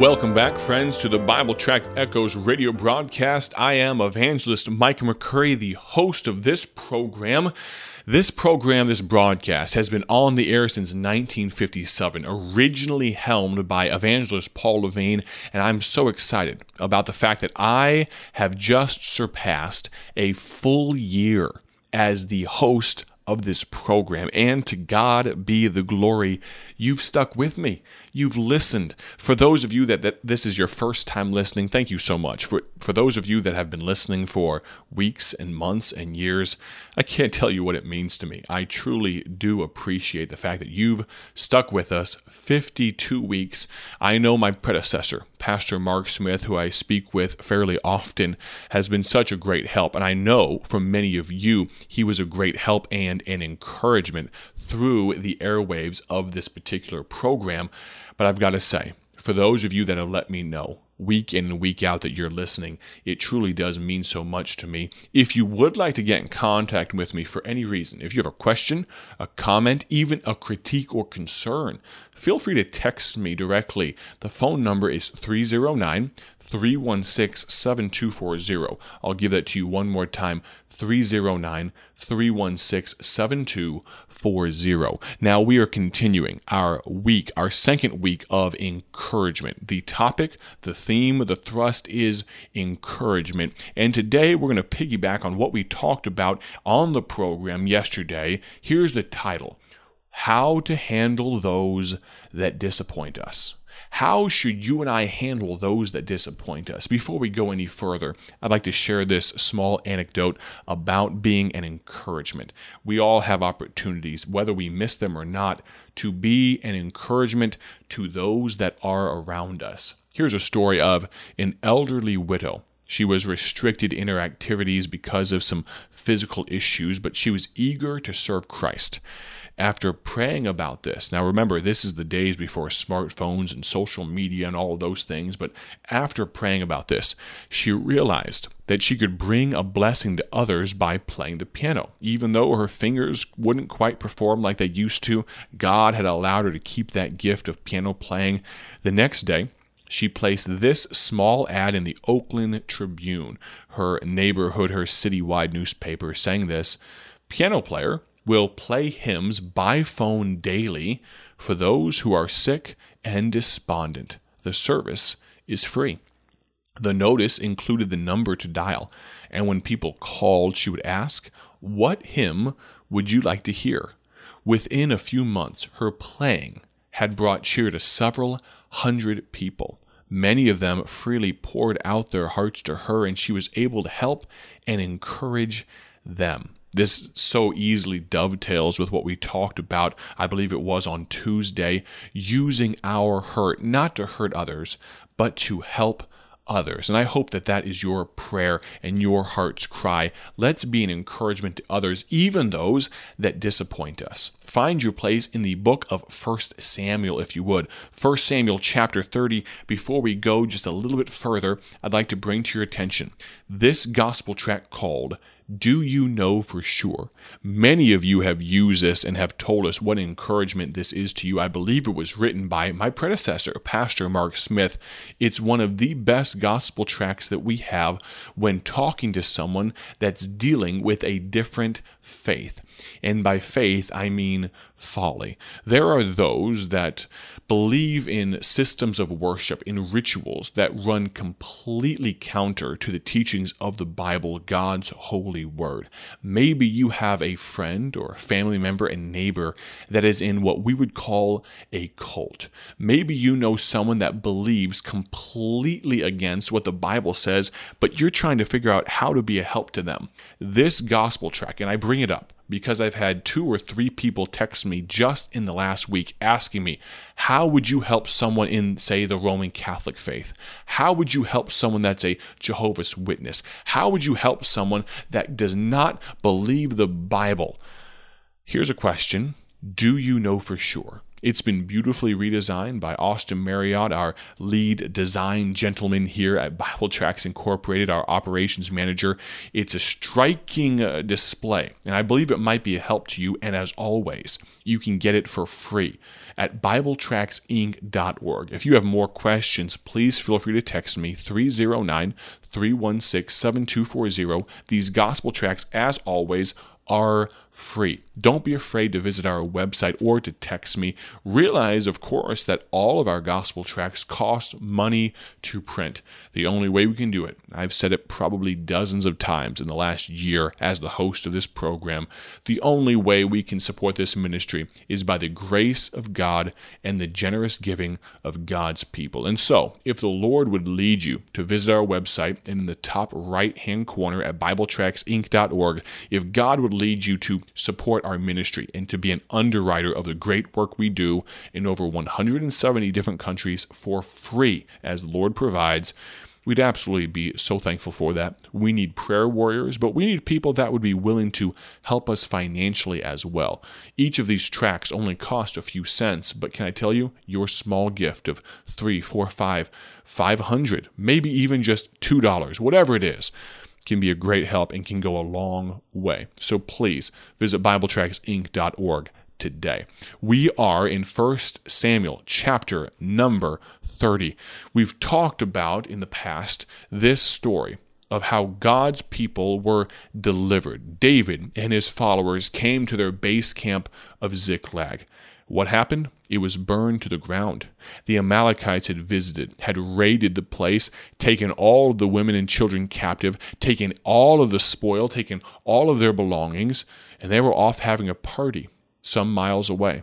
Welcome back, friends, to the Bible Tract Echoes radio broadcast. I am evangelist Mike McCurry, the host of this program. This program, this broadcast, has been on the air since 1957, originally helmed by evangelist Paul Levine, and I'm so excited about the fact that I have just surpassed a full year as the host of this program. And to God be the glory. You've stuck with me. You've listened. For those of you that, that this is your first time listening, thank you so much. For, for those of you that have been listening for weeks and months and years, I can't tell you what it means to me. I truly do appreciate the fact that you've stuck with us 52 weeks. I know my predecessor, Pastor Mark Smith, who I speak with fairly often, has been such a great help. And I know from many of you, he was a great help and an encouragement through the airwaves of this particular program. But I've got to say, for those of you that have let me know week in and week out that you're listening, it truly does mean so much to me. If you would like to get in contact with me for any reason, if you have a question, a comment, even a critique or concern, feel free to text me directly. The phone number is 309 316 7240. I'll give that to you one more time 309 316 7240. Now we are continuing our week, our second week of encouragement. The topic, the theme, the thrust is encouragement. And today we're going to piggyback on what we talked about on the program yesterday. Here's the title How to Handle Those That Disappoint Us. How should you and I handle those that disappoint us? Before we go any further, I'd like to share this small anecdote about being an encouragement. We all have opportunities, whether we miss them or not, to be an encouragement to those that are around us. Here's a story of an elderly widow. She was restricted in her activities because of some physical issues, but she was eager to serve Christ after praying about this. Now, remember, this is the days before smartphones and social media and all those things, but after praying about this, she realized that she could bring a blessing to others by playing the piano. Even though her fingers wouldn't quite perform like they used to, God had allowed her to keep that gift of piano playing. The next day, she placed this small ad in the Oakland Tribune, her neighborhood, her citywide newspaper, saying this Piano player will play hymns by phone daily for those who are sick and despondent. The service is free. The notice included the number to dial, and when people called, she would ask, What hymn would you like to hear? Within a few months, her playing had brought cheer to several hundred people. Many of them freely poured out their hearts to her, and she was able to help and encourage them. This so easily dovetails with what we talked about, I believe it was on Tuesday, using our hurt not to hurt others, but to help others. And I hope that that is your prayer and your heart's cry. Let's be an encouragement to others, even those that disappoint us. Find your place in the book of 1 Samuel, if you would. 1 Samuel chapter 30. Before we go just a little bit further, I'd like to bring to your attention this gospel tract called do you know for sure? Many of you have used this and have told us what encouragement this is to you. I believe it was written by my predecessor, Pastor Mark Smith. It's one of the best gospel tracts that we have when talking to someone that's dealing with a different faith. And by faith, I mean folly. There are those that believe in systems of worship, in rituals that run completely counter to the teachings of the Bible, God's holy word. Maybe you have a friend or a family member and neighbor that is in what we would call a cult. Maybe you know someone that believes completely against what the Bible says, but you're trying to figure out how to be a help to them. This gospel tract, and I bring it up because I've had two or three people text me just in the last week asking me, How would you help someone in, say, the Roman Catholic faith? How would you help someone that's a Jehovah's Witness? How would you help someone that does not believe the Bible? Here's a question Do you know for sure? It's been beautifully redesigned by Austin Marriott, our lead design gentleman here at Bible Tracts Incorporated, our operations manager. It's a striking uh, display, and I believe it might be a help to you. And as always, you can get it for free at BibleTractsInc.org. If you have more questions, please feel free to text me 309 316 7240. These gospel tracts, as always, are free. Don't be afraid to visit our website or to text me. Realize, of course, that all of our gospel tracts cost money to print. The only way we can do it, I've said it probably dozens of times in the last year as the host of this program, the only way we can support this ministry is by the grace of God and the generous giving of God's people. And so, if the Lord would lead you to visit our website and in the top right hand corner at BibleTractsInc.org, if God would lead you to support our ministry and to be an underwriter of the great work we do in over 170 different countries for free as Lord provides. We'd absolutely be so thankful for that. We need prayer warriors, but we need people that would be willing to help us financially as well. Each of these tracts only cost a few cents, but can I tell you, your small gift of three, four, five, five hundred, maybe even just two dollars, whatever it is, can be a great help and can go a long way. So please visit BibleTractsInc.org today. We are in 1 Samuel chapter number 30. We've talked about in the past this story of how God's people were delivered. David and his followers came to their base camp of Ziklag. What happened? It was burned to the ground. The Amalekites had visited, had raided the place, taken all of the women and children captive, taken all of the spoil, taken all of their belongings, and they were off having a party some miles away.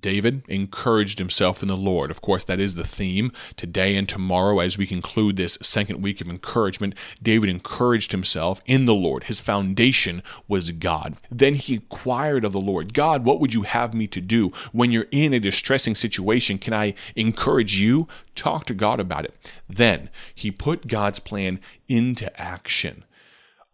David encouraged himself in the Lord. Of course, that is the theme today and tomorrow as we conclude this second week of encouragement. David encouraged himself in the Lord. His foundation was God. Then he inquired of the Lord, God, what would you have me to do? When you're in a distressing situation, can I encourage you? Talk to God about it. Then he put God's plan into action.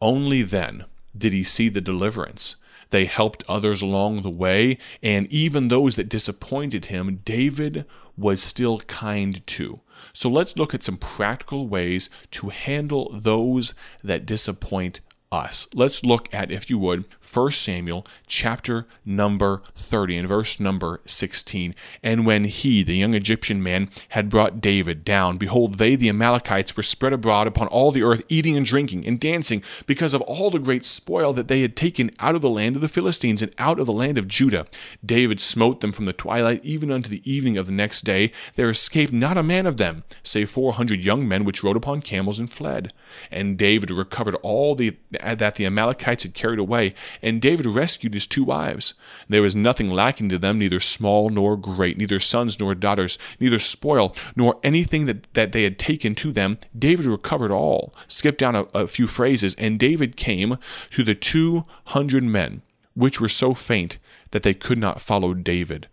Only then did he see the deliverance. They helped others along the way, and even those that disappointed him, David was still kind to. So let's look at some practical ways to handle those that disappoint us. Let's look at, if you would, 1 Samuel chapter number 30 and verse number 16. And when he, the young Egyptian man, had brought David down, behold, they, the Amalekites, were spread abroad upon all the earth, eating and drinking and dancing, because of all the great spoil that they had taken out of the land of the Philistines and out of the land of Judah. David smote them from the twilight even unto the evening of the next day. There escaped not a man of them, save four hundred young men which rode upon camels and fled. And David recovered all the, that the Amalekites had carried away and David rescued his two wives. There was nothing lacking to them, neither small nor great, neither sons nor daughters, neither spoil, nor anything that, that they had taken to them. David recovered all. Skip down a, a few phrases. And David came to the two hundred men, which were so faint that they could not follow David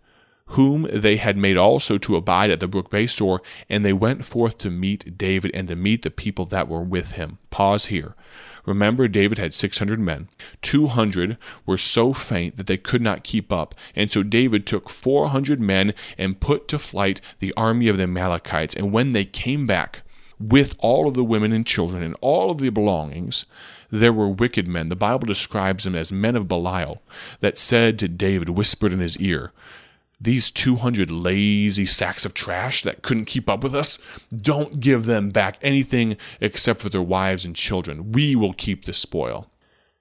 whom they had made also to abide at the brook Besor, and they went forth to meet David and to meet the people that were with him. Pause here. Remember, David had 600 men. 200 were so faint that they could not keep up. And so David took 400 men and put to flight the army of the Amalekites. And when they came back with all of the women and children and all of the belongings, there were wicked men. The Bible describes them as men of Belial that said to David, whispered in his ear, these 200 lazy sacks of trash that couldn't keep up with us, don't give them back anything except for their wives and children. We will keep the spoil.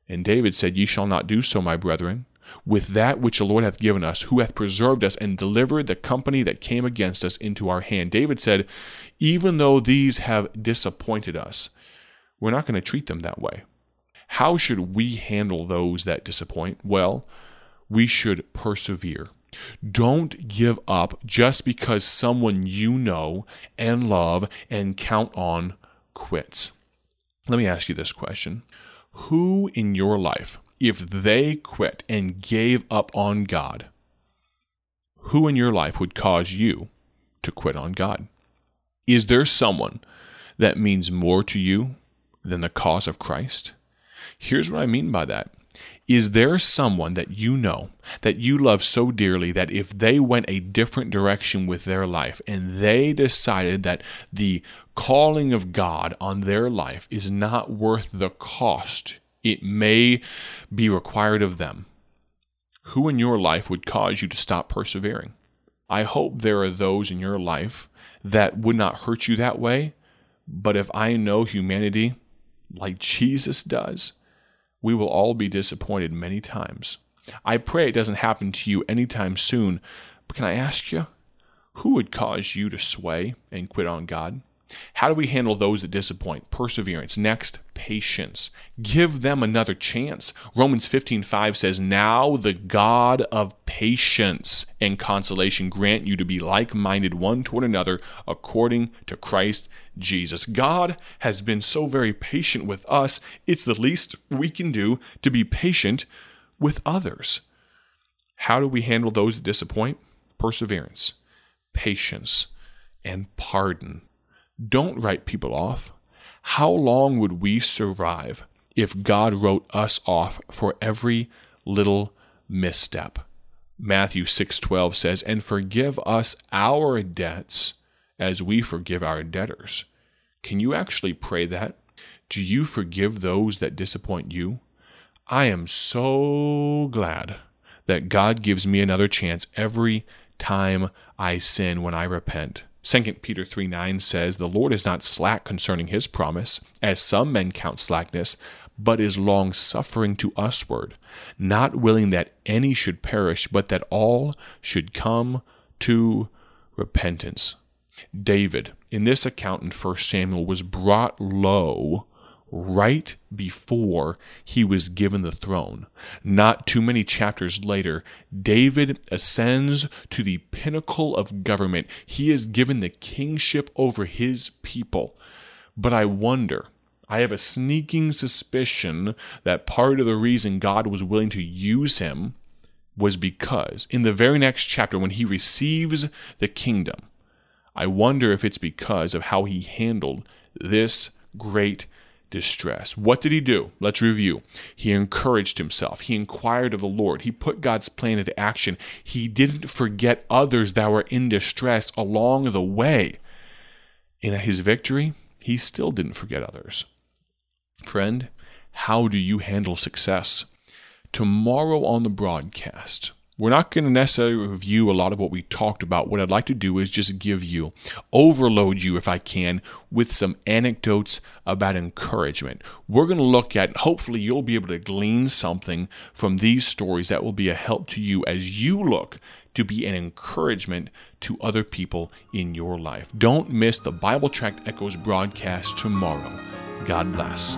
And David said, Ye shall not do so, my brethren. With that which the Lord hath given us, who hath preserved us and delivered the company that came against us into our hand. David said, Even though these have disappointed us, we're not going to treat them that way. How should we handle those that disappoint? Well, we should persevere. Don't give up just because someone you know and love and count on quits. Let me ask you this question Who in your life, if they quit and gave up on God, who in your life would cause you to quit on God? Is there someone that means more to you than the cause of Christ? Here's what I mean by that Is there someone that you know that you love so dearly that if they went a different direction with their life and they decided that the calling of God on their life is not worth the cost it may be required of them, who in your life would cause you to stop persevering? I hope there are those in your life that would not hurt you that way, but if I know humanity like Jesus does, we will all be disappointed many times. I pray it doesn't happen to you anytime soon, but can I ask you, who would cause you to sway and quit on God? How do we handle those that disappoint? Perseverance. Next, patience. Give them another chance. Romans 15:5 says, "Now the God of patience and consolation grant you to be like-minded one toward another according to Christ Jesus." God has been so very patient with us. It's the least we can do to be patient with others. How do we handle those that disappoint? Perseverance, patience, and pardon. Don't write people off. How long would we survive if God wrote us off for every little misstep? Matthew 6:12 says, "And forgive us our debts as we forgive our debtors." Can you actually pray that? Do you forgive those that disappoint you? I am so glad that God gives me another chance every time I sin when I repent. 2 Peter 3 9 says, The Lord is not slack concerning his promise, as some men count slackness, but is long suffering to usward, not willing that any should perish, but that all should come to repentance. David, in this account in 1 Samuel, was brought low right before he was given the throne. Not too many chapters later, David ascends to the pinnacle of government. He is given the kingship over his people. But I wonder, I have a sneaking suspicion that part of the reason God was willing to use him was because in the very next chapter, when he receives the kingdom, I wonder if it's because of how he handled this great distress. What did he do? Let's review. He encouraged himself. He inquired of the Lord. He put God's plan into action. He didn't forget others that were in distress along the way. In his victory, he still didn't forget others. Friend, how do you handle success? Tomorrow on the broadcast, we're not going to necessarily review a lot of what we talked about. What I'd like to do is just give you, overload you if I can, with some anecdotes about encouragement. We're going to look at, hopefully, you'll be able to glean something from these stories that will be a help to you as you look to be an encouragement to other people in your life. Don't miss the Bible Tract Echoes broadcast tomorrow. God bless.